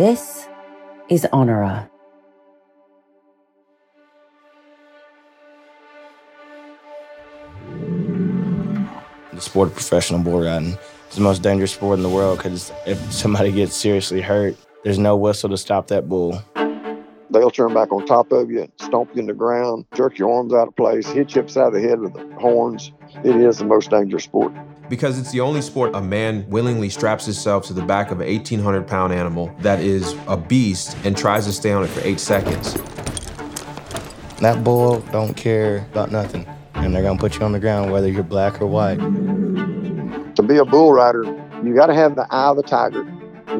This is Honora. The sport of professional bull riding is the most dangerous sport in the world because if somebody gets seriously hurt, there's no whistle to stop that bull. They'll turn back on top of you, stomp you in the ground, jerk your arms out of place, hit you upside the head with the horns. It is the most dangerous sport. Because it's the only sport a man willingly straps himself to the back of an 1,800 pound animal that is a beast and tries to stay on it for eight seconds. That bull don't care about nothing, and they're gonna put you on the ground whether you're black or white. To be a bull rider, you got to have the eye of the tiger.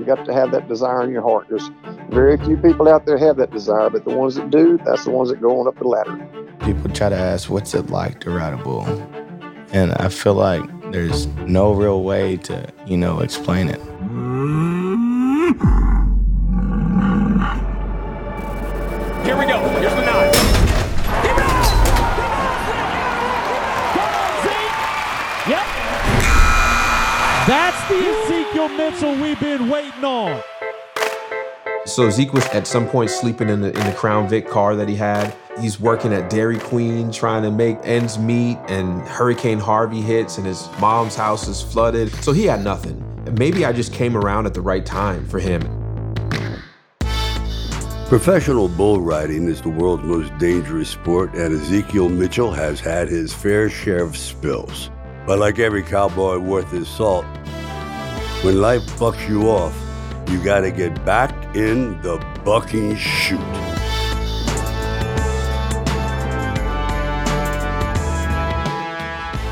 You got to have that desire in your heart. There's very few people out there have that desire, but the ones that do, that's the ones that go on up the ladder. People try to ask, what's it like to ride a bull? And I feel like there's no real way to, you know, explain it. Here Ezekiel we've been waiting on. So Zeke was at some point sleeping in the in the Crown Vic car that he had. He's working at Dairy Queen trying to make ends meet, and Hurricane Harvey hits, and his mom's house is flooded. So he had nothing. Maybe I just came around at the right time for him. Professional bull riding is the world's most dangerous sport, and Ezekiel Mitchell has had his fair share of spills. But like every cowboy worth his salt, when life bucks you off, you gotta get back in the bucking chute.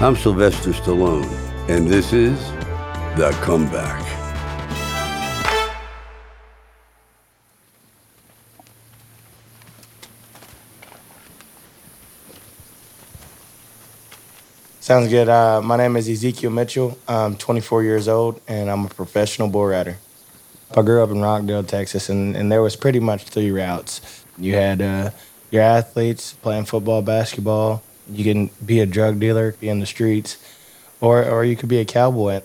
I'm Sylvester Stallone, and this is The Comeback. Sounds good. Uh, my name is Ezekiel Mitchell. I'm 24 years old, and I'm a professional bull rider. I grew up in Rockdale, Texas, and, and there was pretty much three routes. You had uh, your athletes playing football, basketball. You can be a drug dealer, be in the streets, or or you could be a cowboy.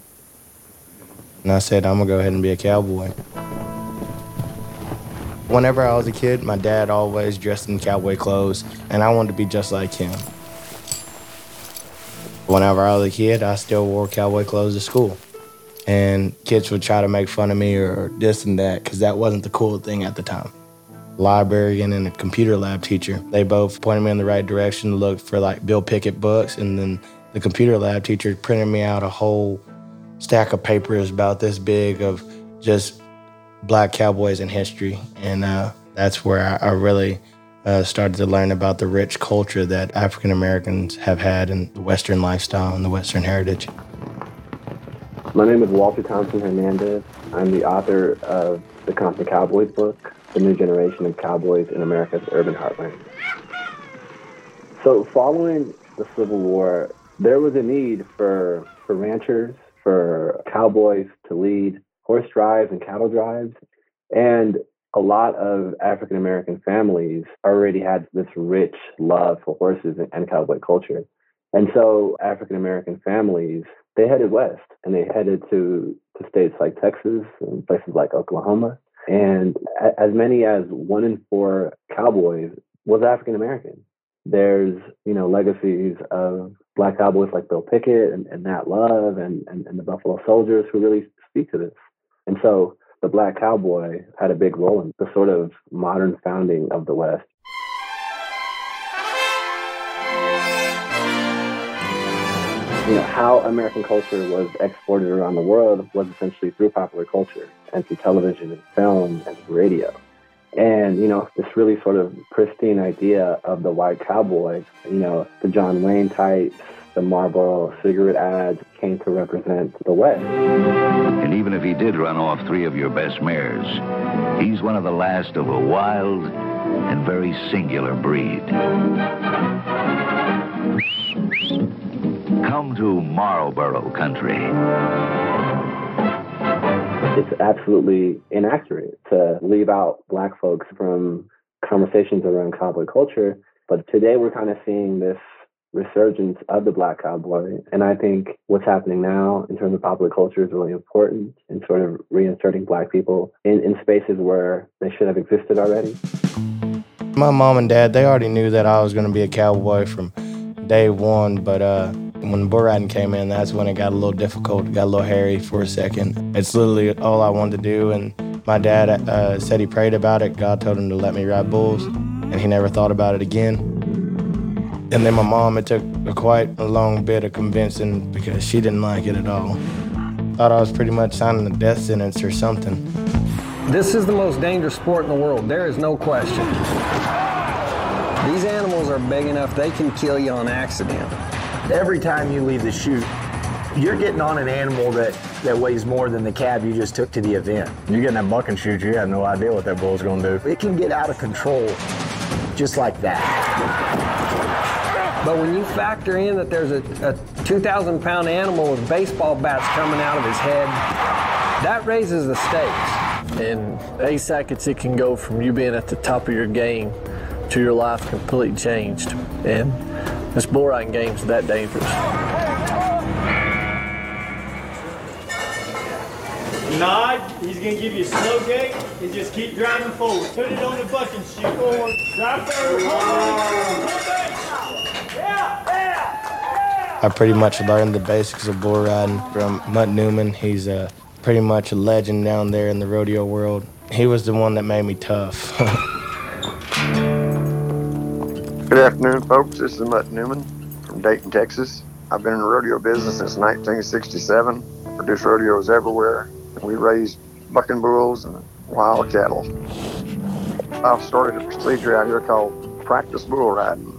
And I said, I'm gonna go ahead and be a cowboy. Whenever I was a kid, my dad always dressed in cowboy clothes, and I wanted to be just like him. Whenever I was a kid, I still wore cowboy clothes to school. And kids would try to make fun of me or this and that because that wasn't the cool thing at the time. Librarian and a computer lab teacher, they both pointed me in the right direction to look for like Bill Pickett books. And then the computer lab teacher printed me out a whole stack of papers about this big of just black cowboys in history. And uh, that's where I, I really uh, started to learn about the rich culture that African Americans have had in the Western lifestyle and the Western heritage. My name is Walter Thompson Hernandez. I'm the author of the Compton Cowboys book, The New Generation of Cowboys in America's Urban Heartland. So, following the Civil War, there was a need for, for ranchers, for cowboys to lead horse drives and cattle drives. And a lot of African American families already had this rich love for horses and cowboy culture. And so African American families, they headed west and they headed to, to states like Texas and places like Oklahoma. And as many as one in four cowboys was African American. There's, you know, legacies of black cowboys like Bill Pickett and, and Nat Love and, and, and the Buffalo Soldiers who really speak to this. And so the black cowboy had a big role in the sort of modern founding of the West. you know, how American culture was exported around the world was essentially through popular culture and through television and film and radio. And, you know, this really sort of pristine idea of the white cowboy, you know, the John Wayne types, the Marlboro cigarette ads came to represent the West. And even if he did run off three of your best mares, he's one of the last of a wild and very singular breed. Come to Marlboro country. It's absolutely inaccurate to leave out black folks from conversations around cowboy culture. But today we're kind of seeing this resurgence of the black cowboy. And I think what's happening now in terms of popular culture is really important in sort of reinserting black people in, in spaces where they should have existed already. My mom and dad, they already knew that I was going to be a cowboy from day one, but uh, when bull riding came in, that's when it got a little difficult, got a little hairy for a second. It's literally all I wanted to do, and my dad uh, said he prayed about it. God told him to let me ride bulls, and he never thought about it again. And then my mom, it took a quite a long bit of convincing because she didn't like it at all. Thought I was pretty much signing a death sentence or something. This is the most dangerous sport in the world. There is no question. These animals are big enough they can kill you on accident. Every time you leave the chute, you're getting on an animal that, that weighs more than the cab you just took to the event. You're getting that buck and shoot, you have no idea what that bull's gonna do. It can get out of control just like that. But when you factor in that there's a, a 2,000 pound animal with baseball bats coming out of his head, that raises the stakes. In eight seconds, it can go from you being at the top of your game to your life completely changed. And this bull riding game's that dangerous. Nod, he's gonna give you a slow gate and just keep driving forward. Put it on the buck and shoot forward. Drive forward. Yeah, yeah, I pretty much learned the basics of bull riding from Mutt Newman. He's uh, pretty much a legend down there in the rodeo world. He was the one that made me tough. Good afternoon, folks. This is Mutt Newman from Dayton, Texas. I've been in the rodeo business since 1967. Produced rodeos everywhere. We raised bucking bulls and wild cattle. I started a procedure out here called practice bull riding.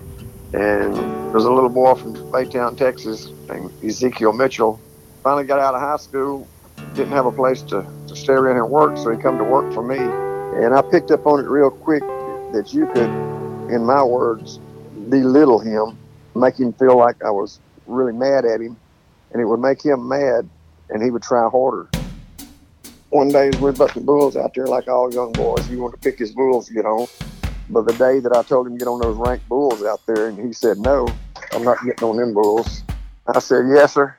And there's a little boy from Baytown, Texas, named Ezekiel Mitchell. Finally got out of high school, didn't have a place to, to stay around and work, so he come to work for me. And I picked up on it real quick that you could, in my words, belittle him, make him feel like I was really mad at him, and it would make him mad, and he would try harder. One day we're busting bulls out there like all young boys. He wanted to pick his bulls get on. But the day that I told him to get on those ranked bulls out there, and he said, no, I'm not getting on them bulls. I said, yes, sir.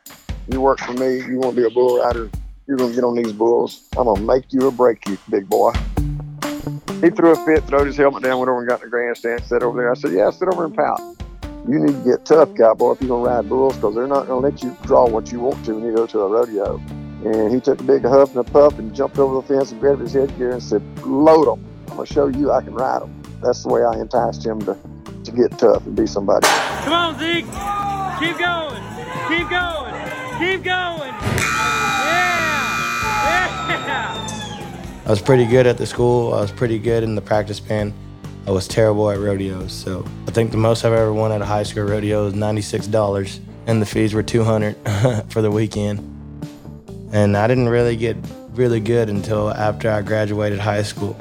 You work for me. You want to be a bull rider. You're going to get on these bulls. I'm going to make you or break you, big boy. He threw a fit, threw his helmet down, went over and got in the grandstand, sat over there. I said, yeah, sit over and pout. You need to get tough, cowboy, if you're going to ride bulls, because they're not going to let you draw what you want to when you go to a rodeo. And he took a big huff and a puff and jumped over the fence and grabbed his headgear and said, load them. I'm going to show you I can ride them. That's the way I enticed him to, to get tough and be somebody. Come on, Zeke. Keep going. Keep going. Keep going. Yeah. Yeah. I was pretty good at the school. I was pretty good in the practice pen. I was terrible at rodeos. So I think the most I've ever won at a high school rodeo is $96, and the fees were 200 for the weekend. And I didn't really get really good until after I graduated high school.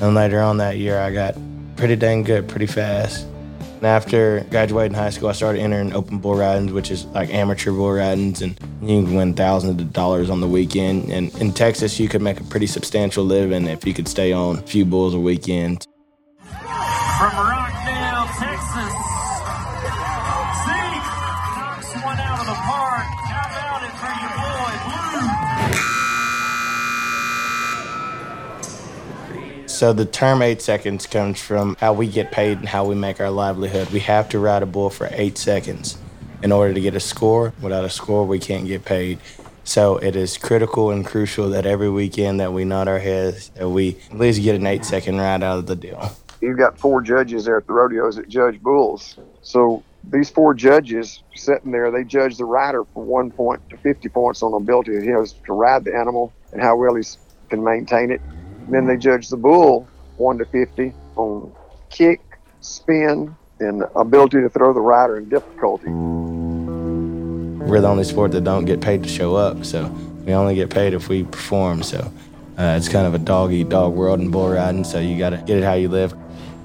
And later on that year, I got pretty dang good pretty fast. And after graduating high school, I started entering open bull ridings, which is like amateur bull ridings, and you can win thousands of dollars on the weekend. And in Texas, you could make a pretty substantial living if you could stay on a few bulls a weekend. So the term eight seconds comes from how we get paid and how we make our livelihood. We have to ride a bull for eight seconds in order to get a score. Without a score, we can't get paid. So it is critical and crucial that every weekend that we nod our heads, that we at least get an eight second ride out of the deal. You've got four judges there at the rodeos that judge bulls. So these four judges sitting there, they judge the rider from one point to 50 points on ability he has to ride the animal and how well he can maintain it. Then they judge the bull one to 50 on kick, spin, and ability to throw the rider in difficulty. We're the only sport that don't get paid to show up, so we only get paid if we perform. So uh, it's kind of a dog eat dog world in bull riding, so you got to get it how you live.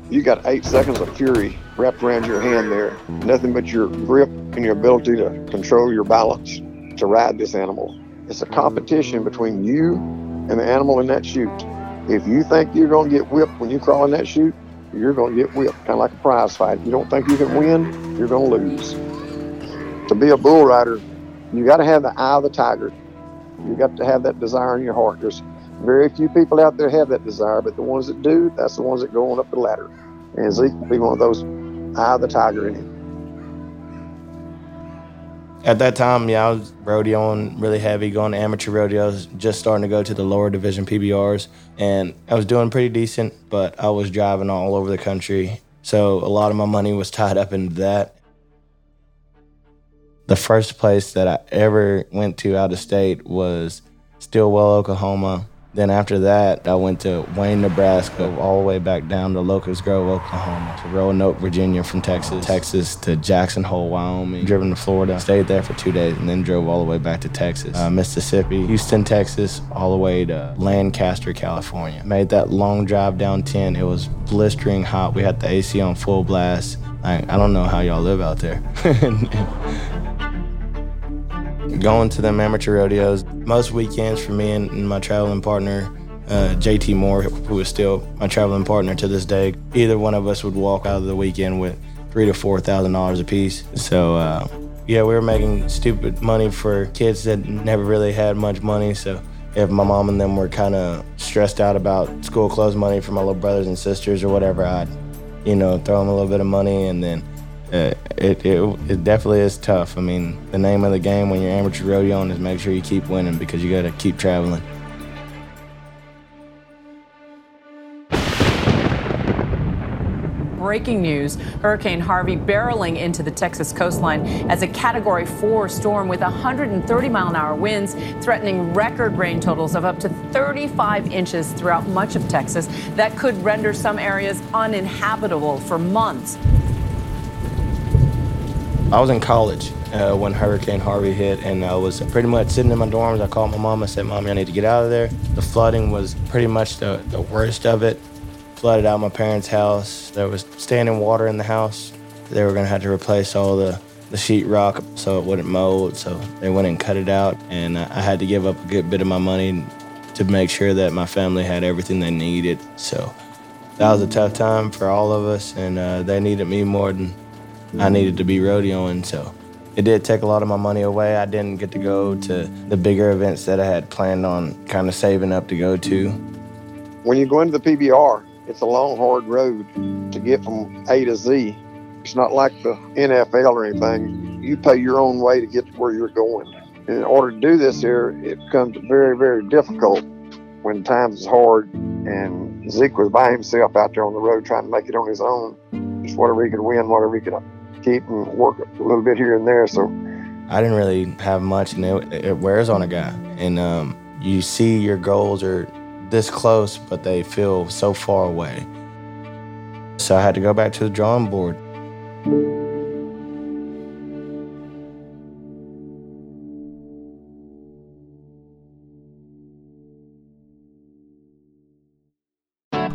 You got eight seconds of fury wrapped around your hand there. Nothing but your grip and your ability to control your balance to ride this animal. It's a competition between you and the animal in that chute. If you think you're going to get whipped when you crawl in that chute, you're going to get whipped, kind of like a prize fight. If you don't think you can win, you're going to lose. To be a bull rider, you got to have the eye of the tiger. You got to have that desire in your heart. There's very few people out there have that desire, but the ones that do, that's the ones that go on up the ladder. And Zeke will be one of those eye of the tiger in him. At that time, yeah, I was rodeoing really heavy, going to amateur rodeos, just starting to go to the lower division PBRs. And I was doing pretty decent, but I was driving all over the country. So a lot of my money was tied up in that. The first place that I ever went to out of state was Stilwell, Oklahoma. Then after that, I went to Wayne, Nebraska, all the way back down to Locust Grove, Oklahoma, to Roanoke, Virginia from Texas, Texas to Jackson Hole, Wyoming, driven to Florida, stayed there for two days, and then drove all the way back to Texas, uh, Mississippi, Houston, Texas, all the way to Lancaster, California. Made that long drive down 10. It was blistering hot. We had the AC on full blast. I, I don't know how y'all live out there. going to them amateur rodeos. Most weekends for me and, my traveling partner, uh, JT Moore, who is still my traveling partner to this day, either one of us would walk out of the weekend with three to four thousand dollars a piece. So uh, yeah, we were making stupid money for kids that never really had much money. So if my mom and them were kind of stressed out about school clothes money for my little brothers and sisters or whatever, I'd you know throw them a little bit of money and then Uh, it, it, it definitely is tough. I mean, the name of the game when you're amateur rodeoing is make sure you keep winning because you got to keep traveling. Breaking news Hurricane Harvey barreling into the Texas coastline as a Category 4 storm with 130 mile an hour winds, threatening record rain totals of up to 35 inches throughout much of Texas that could render some areas uninhabitable for months. I was in college uh, when Hurricane Harvey hit, and I was pretty much sitting in my dorms. I called my mom. I said, "Mommy, I need to get out of there." The flooding was pretty much the, the worst of it. Flooded out my parents' house. There was standing water in the house. They were gonna have to replace all the the sheetrock so it wouldn't mold. So they went and cut it out, and I had to give up a good bit of my money to make sure that my family had everything they needed. So that was a tough time for all of us, and uh, they needed me more than I needed to be rodeoing, so it did take a lot of my money away. I didn't get to go to the bigger events that I had planned on kind of saving up to go to. When you go into the PBR, it's a long, hard road to get from A to Z. It's not like the NFL or anything. You pay your own way to get to where you're going. In order to do this here, it becomes very, very difficult when times is hard. And Zeke was by himself out there on the road trying to make it on his own. Just whatever he could win, whatever he could keep and work a little bit here and there. So I didn't really have much, and it, it wears on a guy. And um, you see your goals are this close, but they feel so far away. So I had to go back to the drawing board.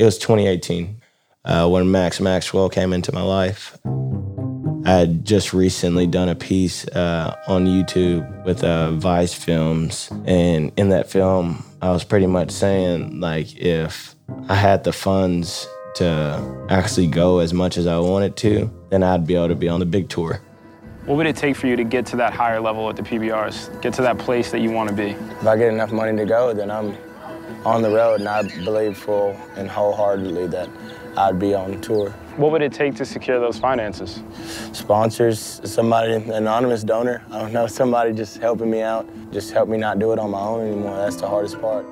It was 2018 uh, when Max Maxwell came into my life. I had just recently done a piece uh, on YouTube with uh, Vice Films, and in that film, I was pretty much saying like if I had the funds to actually go as much as I wanted to, then I'd be able to be on the big tour. What would it take for you to get to that higher level at the PBRs? Get to that place that you want to be? If I get enough money to go, then I'm on the road, and I believe full and wholeheartedly that I'd be on tour. What would it take to secure those finances? Sponsors, somebody, anonymous donor. I don't know, somebody just helping me out, just help me not do it on my own anymore. That's the hardest part.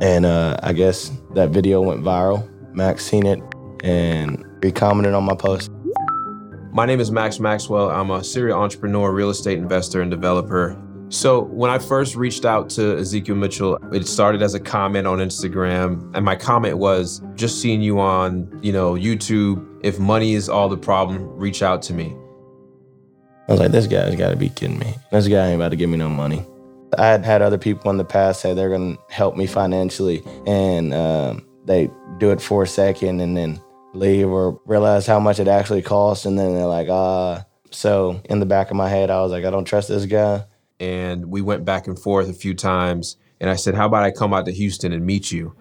And uh, I guess that video went viral. Max seen it and he commented on my post. My name is Max Maxwell. I'm a serial entrepreneur, real estate investor, and developer. So when I first reached out to Ezekiel Mitchell, it started as a comment on Instagram, and my comment was, "Just seeing you on, you know, YouTube. If money is all the problem, reach out to me." I was like, "This guy's got to be kidding me. This guy ain't about to give me no money." I had had other people in the past say they're going to help me financially, and um, they do it for a second and then leave or realize how much it actually costs, and then they're like, "Ah." So in the back of my head, I was like, "I don't trust this guy." And we went back and forth a few times. And I said, How about I come out to Houston and meet you?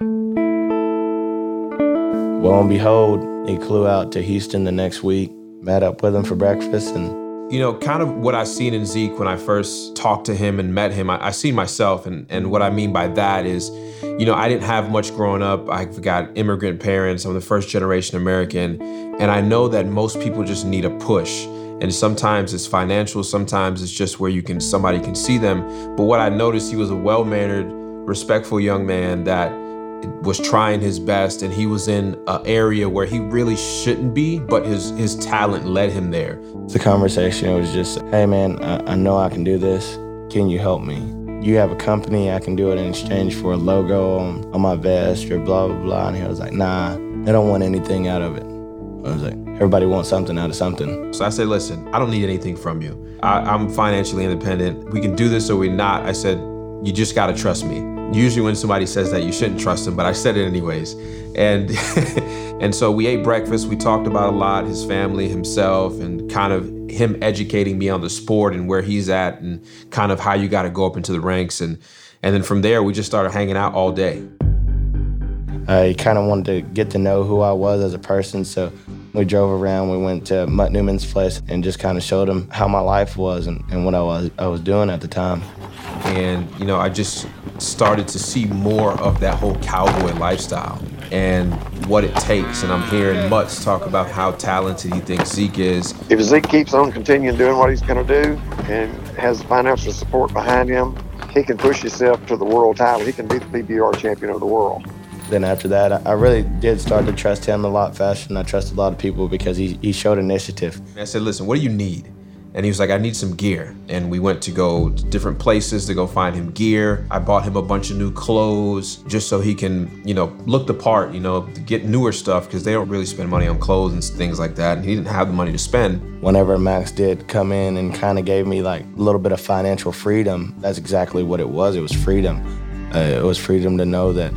Lo and behold, he flew out to Houston the next week, met up with him for breakfast, and you know, kind of what I seen in Zeke when I first talked to him and met him, I, I seen myself. And, and what I mean by that is, you know, I didn't have much growing up. I've got immigrant parents. I'm the first generation American. And I know that most people just need a push and sometimes it's financial sometimes it's just where you can somebody can see them. But what i noticed he was a well-mannered respectful young man that was trying his best and he was in an area where he really shouldn't be but his his talent led him there. The conversation was just hey man I, I know i can do this. Can you help me? You have a company i can do it in exchange for a logo on, on my vest or blah blah blah. And he was like nah i don't want anything out of it. I was like, everybody wants something out of something. So I said, listen, I don't need anything from you. I, am financially independent. We can do this or we're not. I said, you just got to trust me. Usually when somebody says that, you shouldn't trust them, but I said it anyways. And and so we ate breakfast. We talked about a lot, his family, himself, and kind of him educating me on the sport and where he's at and kind of how you got to go up into the ranks. And and then from there, we just started hanging out all day. I kind of wanted to get to know who I was as a person, so we drove around. We went to Mutt Newman's place and just kind of showed him how my life was and, and what I was I was doing at the time. And you know, I just started to see more of that whole cowboy lifestyle and what it takes. And I'm hearing Mutts talk about how talented he thinks Zeke is. If Zeke keeps on continuing doing what he's going to do and has financial support behind him, he can push himself to the world title. He can be the PBR champion of the world. Then after that, I really did start to trust him a lot faster than I trusted a lot of people because he, he showed initiative. I said, listen, what do you need? And he was like, I need some gear. And we went to go to different places to go find him gear. I bought him a bunch of new clothes just so he can, you know, look the part, you know, get newer stuff because they don't really spend money on clothes and things like that. And he didn't have the money to spend. Whenever Max did come in and kind of gave me like a little bit of financial freedom, that's exactly what it was. It was freedom. Uh, it was freedom to know that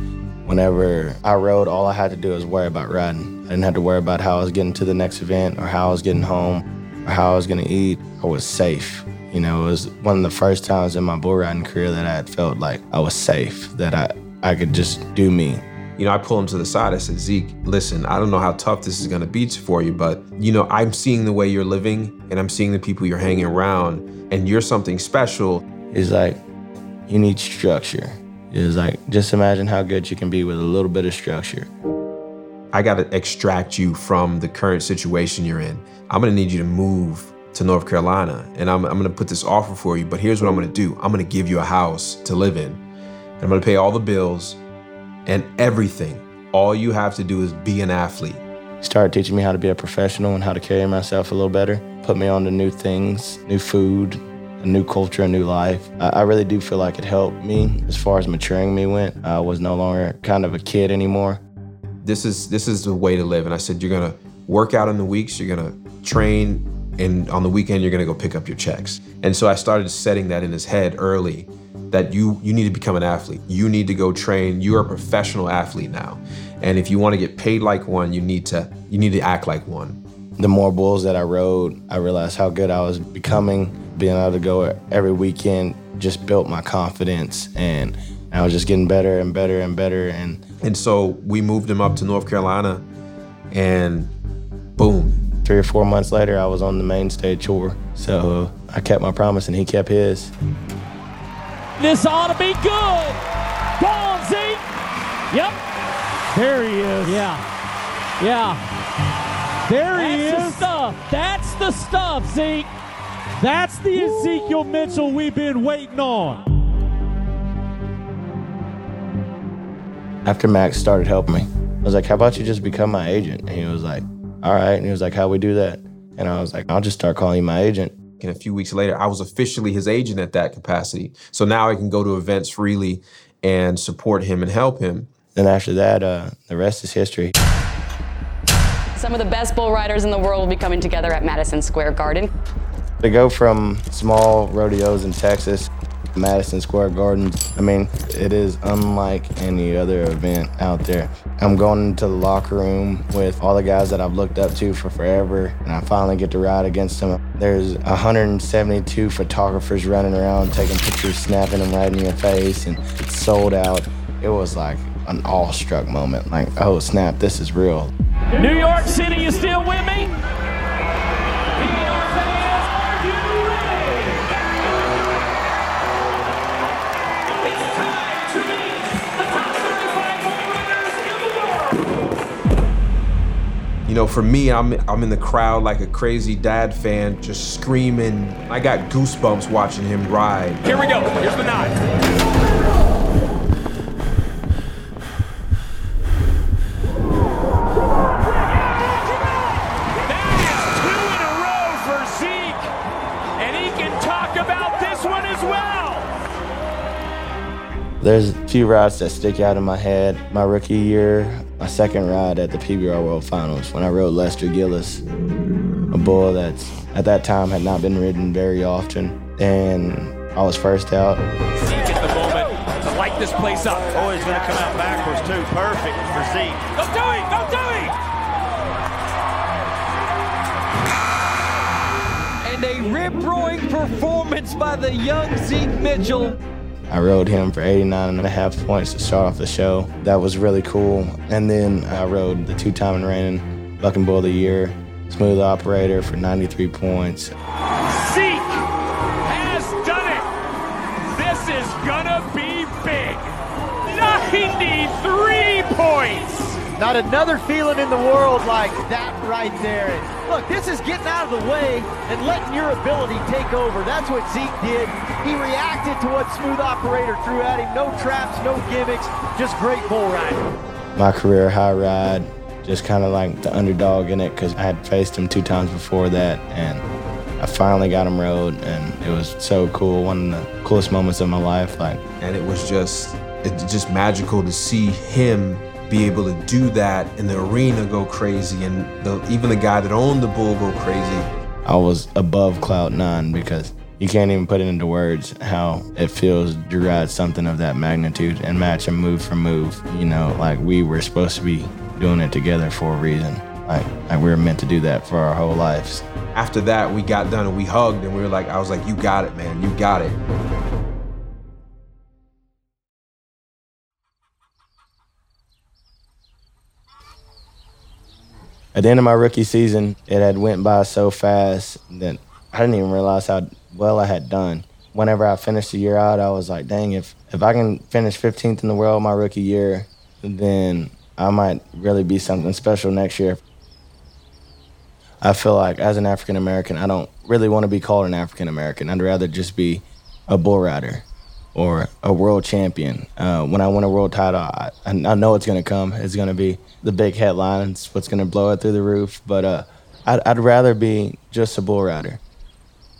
Whenever I rode, all I had to do was worry about riding. I didn't have to worry about how I was getting to the next event or how I was getting home or how I was gonna eat. I was safe. You know, it was one of the first times in my bull riding career that I had felt like I was safe, that I, I could just do me. You know, I pull him to the side. I said, Zeke, listen, I don't know how tough this is gonna be for you, but you know, I'm seeing the way you're living and I'm seeing the people you're hanging around, and you're something special. He's like, you need structure is like just imagine how good you can be with a little bit of structure. I got to extract you from the current situation you're in. I'm going to need you to move to North Carolina and I'm, I'm going to put this offer for you. But here's what I'm going to do I'm going to give you a house to live in. And I'm going to pay all the bills and everything. All you have to do is be an athlete. Started teaching me how to be a professional and how to carry myself a little better. Put me on to new things, new food, a new culture, a new life. I, really do feel like it helped me as far as maturing me went. I was no longer kind of a kid anymore. This is this is the way to live. And I said, you're gonna work out in the weeks, you're gonna train, and on the weekend you're gonna go pick up your checks. And so I started setting that in his head early that you you need to become an athlete. You need to go train. You're a professional athlete now. And if you want to get paid like one, you need to you need to act like one. The more bulls that I rode, I realized how good I was becoming being able to go every weekend just built my confidence and I was just getting better and better and better and And so we moved him up to North Carolina, and boom. Three or four months later, I was on the main stage tour. So uh, I kept my promise, and he kept his. This ought to be good. Go Zeke. Yep. There he is. Yeah. Yeah. There he That's is. The stuff. That's the stuff, Zeke. That's the Ezekiel Mitchell we've been waiting on. After Max started helping me, I was like, how about you just become my agent? And he was like, all right. And he was like, how we do that? And I was like, I'll just start calling you my agent. And a few weeks later, I was officially his agent at that capacity. So now I can go to events freely and support him and help him. Then after that, uh, the rest is history. Some of the best bull riders in the world will be coming together at Madison Square Garden. To go from small rodeos in Texas Madison Square Garden. I mean, it is unlike any other event out there. I'm going into the locker room with all the guys that I've looked up to for forever, and I finally get to ride against them. There's 172 photographers running around taking pictures, snapping them right in your face, and it's sold out. It was like an awestruck moment. Like, oh snap, this is real. New York City, you still with me? You know, for me, I'm I'm in the crowd like a crazy dad fan, just screaming. I got goosebumps watching him ride. Here we go. Here's the nine. There's a few rides that stick out in my head. My rookie year, my second ride at the PBR World Finals when I rode Lester Gillis, a bull that at that time had not been ridden very often, and I was first out. Zeke at the moment to light this place up. Oh, he's going to come out backwards too. Perfect for Zeke. Go do it! Go do it! And a rip-roaring performance by the young Zeke Mitchell. I rode him for 89 and a half points to start off the show. That was really cool. And then I rode the two-time and reigning Bucking Bull of the Year, Smooth Operator for 93 points. Zeke has done it. This is gonna be big. 93 points. Not another feeling in the world like that right there. Look, this is getting out of the way and letting your ability take over. That's what Zeke did. He reacted to what Smooth Operator threw at him. No traps, no gimmicks, just great bull riding. My career high ride, just kind of like the underdog in it because I had faced him two times before that and I finally got him rode and it was so cool. One of the coolest moments of my life. Like, and it was just, it's just magical to see him be able to do that and the arena go crazy and the, even the guy that owned the bull go crazy. I was above cloud nine because you can't even put it into words how it feels to ride something of that magnitude and match a move for move. You know, like we were supposed to be doing it together for a reason. Like, like we were meant to do that for our whole lives. After that, we got done and we hugged and we were like, I was like, you got it, man, you got it. At the end of my rookie season, it had went by so fast that I didn't even realize how well I had done. Whenever I finished the year out, I was like, dang, if, if I can finish 15th in the world my rookie year, then I might really be something special next year. I feel like as an African American, I don't really want to be called an African American. I'd rather just be a bull rider or a world champion. Uh, when I win a world title, I, I know it's going to come. It's going to be the big headline. It's what's going to blow it through the roof. But uh, I'd, I'd rather be just a bull rider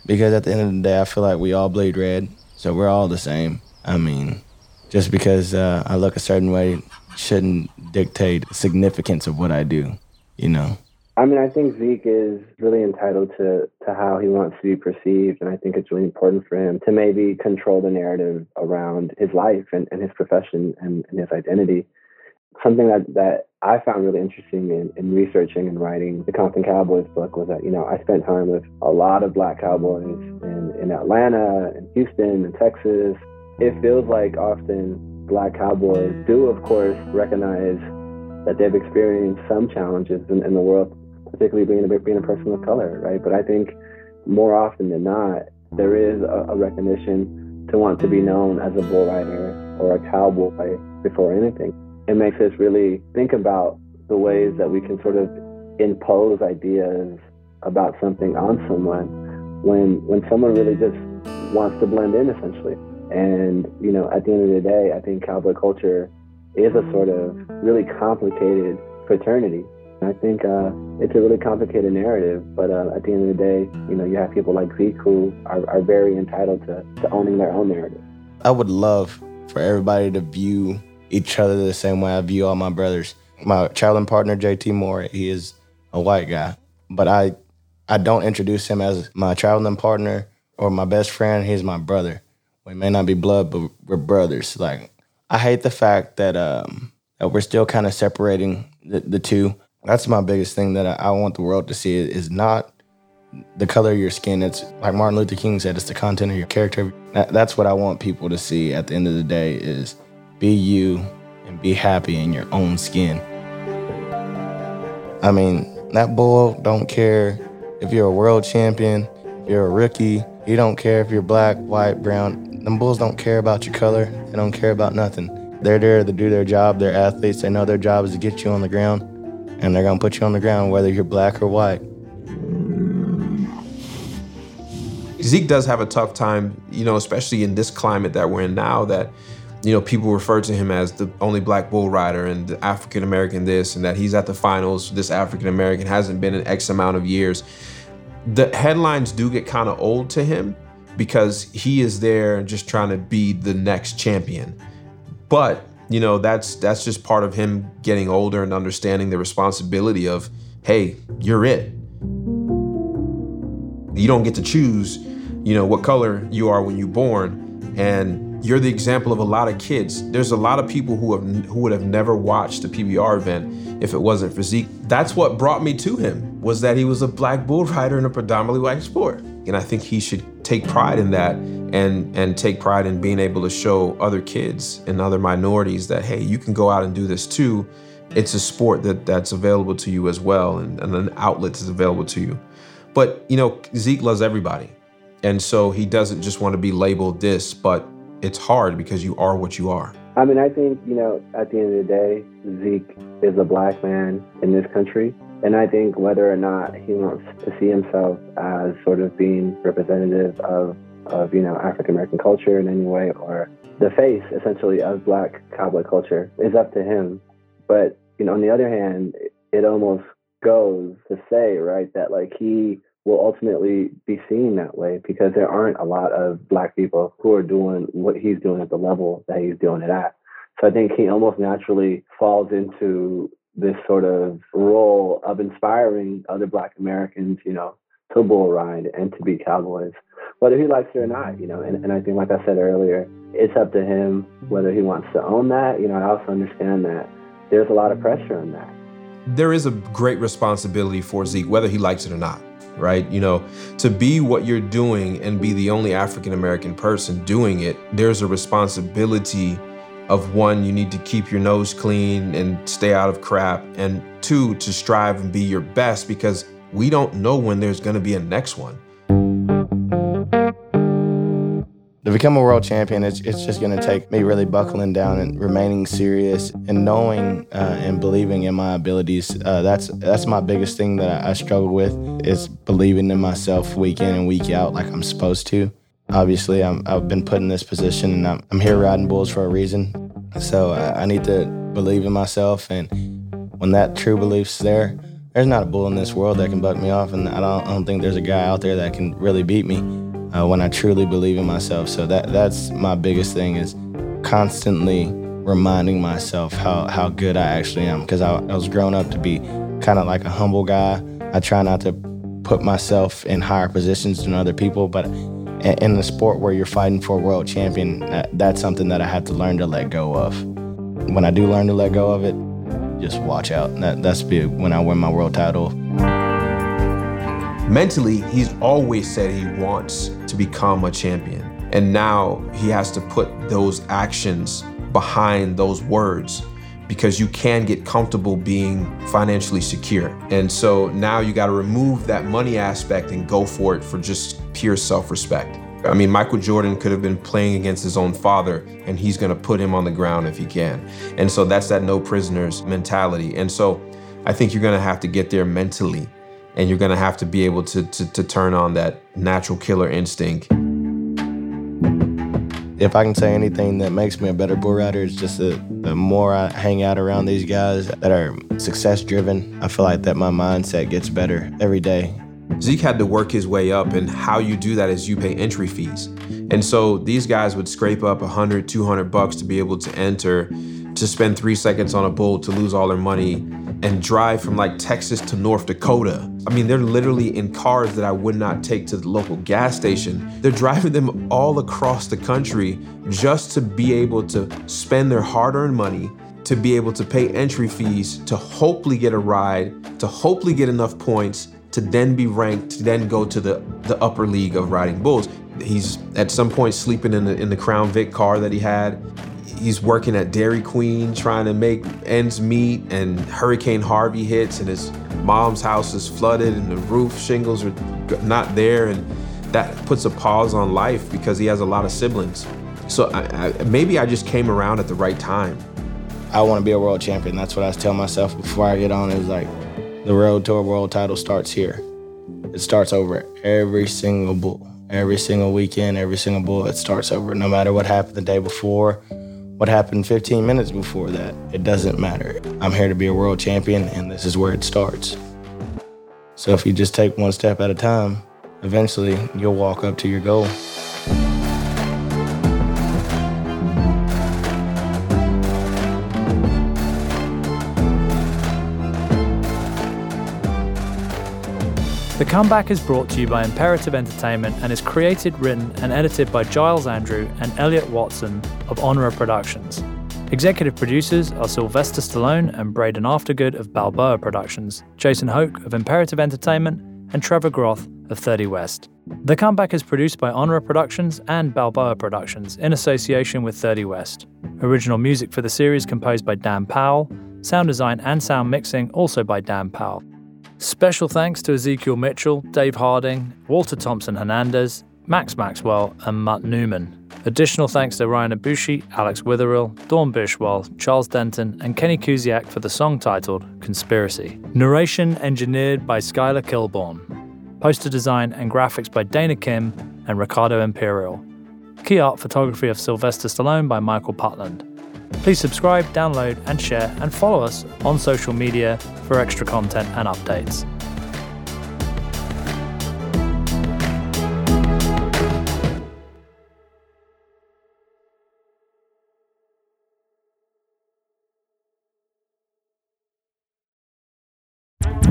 because at the end of the day, I feel like we all bleed red, so we're all the same. I mean, just because uh, I look a certain way shouldn't dictate significance of what I do, you know. I mean, I think Zeke is really entitled to to how he wants to be perceived, and I think it's really important for him to maybe control the narrative around his life and, and his profession and, and his identity. Something that that I found really interesting in, in researching and writing the Compton Cowboys book was that you know I spent time with a lot of Black Cowboys in in Atlanta and Houston and Texas. It feels like often black cowboys do, of course, recognize that they've experienced some challenges in, in the world, particularly being a, being a person of color, right? But I think more often than not, there is a, a recognition to want to be known as a bull rider or a cowboy before anything. It makes us really think about the ways that we can sort of impose ideas about something on someone when when someone really just wants to blend in essentially. And, you know, at the end of the day, I think cowboy culture is a sort of really complicated fraternity. I think uh, it's a really complicated narrative, but uh, at the end of the day, you know, you have people like Zeke who are, are very entitled to, to owning their own narrative. I would love for everybody to view each other the same way I view all my brothers. My traveling partner, JT Moore, he is a white guy, but I, I don't introduce him as my traveling partner or my best friend. He's my brother. We may not be blood, but we're brothers. Like I hate the fact that um, that we're still kind of separating the, the two. That's my biggest thing that I, I want the world to see is not the color of your skin. It's like Martin Luther King said, it's the content of your character. That, that's what I want people to see at the end of the day is be you and be happy in your own skin. I mean, that bull don't care if you're a world champion, if you're a rookie, he don't care if you're black, white, brown. Them bulls don't care about your color. They don't care about nothing. They're there to do their job. They're athletes. They know their job is to get you on the ground, and they're gonna put you on the ground whether you're black or white. Zeke does have a tough time, you know, especially in this climate that we're in now. That you know, people refer to him as the only black bull rider and the African American this, and that he's at the finals. This African American hasn't been in X amount of years the headlines do get kind of old to him because he is there just trying to be the next champion. But, you know, that's that's just part of him getting older and understanding the responsibility of, hey, you're it. You don't get to choose, you know, what color you are when you're born and you're the example of a lot of kids. There's a lot of people who have who would have never watched the PBR event if it wasn't for Zeke. That's what brought me to him was that he was a black bull rider in a predominantly white sport. And I think he should take pride in that and and take pride in being able to show other kids and other minorities that hey, you can go out and do this too. It's a sport that that's available to you as well and, and an outlet is available to you. But you know, Zeke loves everybody. And so he doesn't just want to be labeled this, but it's hard because you are what you are. I mean, I think, you know, at the end of the day, Zeke is a black man in this country. And I think whether or not he wants to see himself as sort of being representative of, of you know, African American culture in any way or the face essentially of black cowboy culture is up to him. But, you know, on the other hand, it almost goes to say, right, that like he will ultimately be seen that way because there aren't a lot of black people who are doing what he's doing at the level that he's doing it at. So I think he almost naturally falls into this sort of role of inspiring other black Americans, you know, to bull ride and to be cowboys, whether he likes it or not, you know. And, and I think, like I said earlier, it's up to him whether he wants to own that. You know, I also understand that there's a lot of pressure on that. There is a great responsibility for Zeke, whether he likes it or not right? You know, to be what you're doing and be the only African American person doing it, there's a responsibility of one, you need to keep your nose clean and stay out of crap, and two, to strive and be your best because we don't know when there's gonna be a next one. To become a world champion, it's, it's just going to take me really buckling down and remaining serious and knowing uh, and believing in my abilities. Uh, that's that's my biggest thing that I, I with is believing in myself week in and week out like I'm supposed to. Obviously, i have been put in this position and I'm, I'm, here riding bulls for a reason. So I, I need to believe in myself. And when that true belief's there, there's not a bull in this world that can buck me off. And I don't, I don't think there's a guy out there that can really beat me uh, when I truly believe in myself. So that that's my biggest thing is constantly reminding myself how, how good I actually am. Because I, I was grown up to be kind of like a humble guy. I try not to put myself in higher positions than other people, but in the sport where you're fighting for a world champion, uh, that's something that I had to learn to let go of. When I do learn to let go of it, just watch out. That, that's big when I win my world title. Mentally, he's always said he wants to become a champion. And now he has to put those actions behind those words because you can get comfortable being financially secure. And so now you got to remove that money aspect and go for it for just pure self respect. I mean, Michael Jordan could have been playing against his own father, and he's going to put him on the ground if he can. And so that's that no prisoners mentality. And so I think you're going to have to get there mentally, and you're going to have to be able to, to, to turn on that natural killer instinct. If I can say anything that makes me a better bull rider, it's just that the more I hang out around these guys that are success driven, I feel like that my mindset gets better every day. Zeke had to work his way up, and how you do that is you pay entry fees. And so these guys would scrape up 100, 200 bucks to be able to enter, to spend three seconds on a bull, to lose all their money, and drive from like Texas to North Dakota. I mean, they're literally in cars that I would not take to the local gas station. They're driving them all across the country just to be able to spend their hard earned money, to be able to pay entry fees, to hopefully get a ride, to hopefully get enough points to then be ranked, to then go to the, the upper league of riding bulls. He's at some point sleeping in the in the Crown Vic car that he had. He's working at Dairy Queen trying to make ends meet, and Hurricane Harvey hits, and his mom's house is flooded, and the roof shingles are not there, and that puts a pause on life because he has a lot of siblings. So I, I, maybe I just came around at the right time. I want to be a world champion. That's what I was telling myself before I get on. It was like, the road to a world title starts here. It starts over every single bull, every single weekend, every single bull. It starts over no matter what happened the day before, what happened 15 minutes before that. It doesn't matter. I'm here to be a world champion, and this is where it starts. So if you just take one step at a time, eventually you'll walk up to your goal. The Comeback is brought to you by Imperative Entertainment and is created, written, and edited by Giles Andrew and Elliot Watson of Onra Productions. Executive producers are Sylvester Stallone and Braden Aftergood of Balboa Productions, Jason Hoke of Imperative Entertainment, and Trevor Groth of 30 West. The Comeback is produced by Onra Productions and Balboa Productions in association with 30 West. Original music for the series composed by Dan Powell, sound design and sound mixing also by Dan Powell. Special thanks to Ezekiel Mitchell, Dave Harding, Walter Thompson Hernandez, Max Maxwell, and Matt Newman. Additional thanks to Ryan Abushi, Alex Witherill, Dawn Bishwell, Charles Denton, and Kenny Kuziak for the song titled Conspiracy. Narration engineered by Skylar Kilborn. Poster design and graphics by Dana Kim and Ricardo Imperial. Key art photography of Sylvester Stallone by Michael Putland. Please subscribe, download, and share, and follow us on social media for extra content and updates.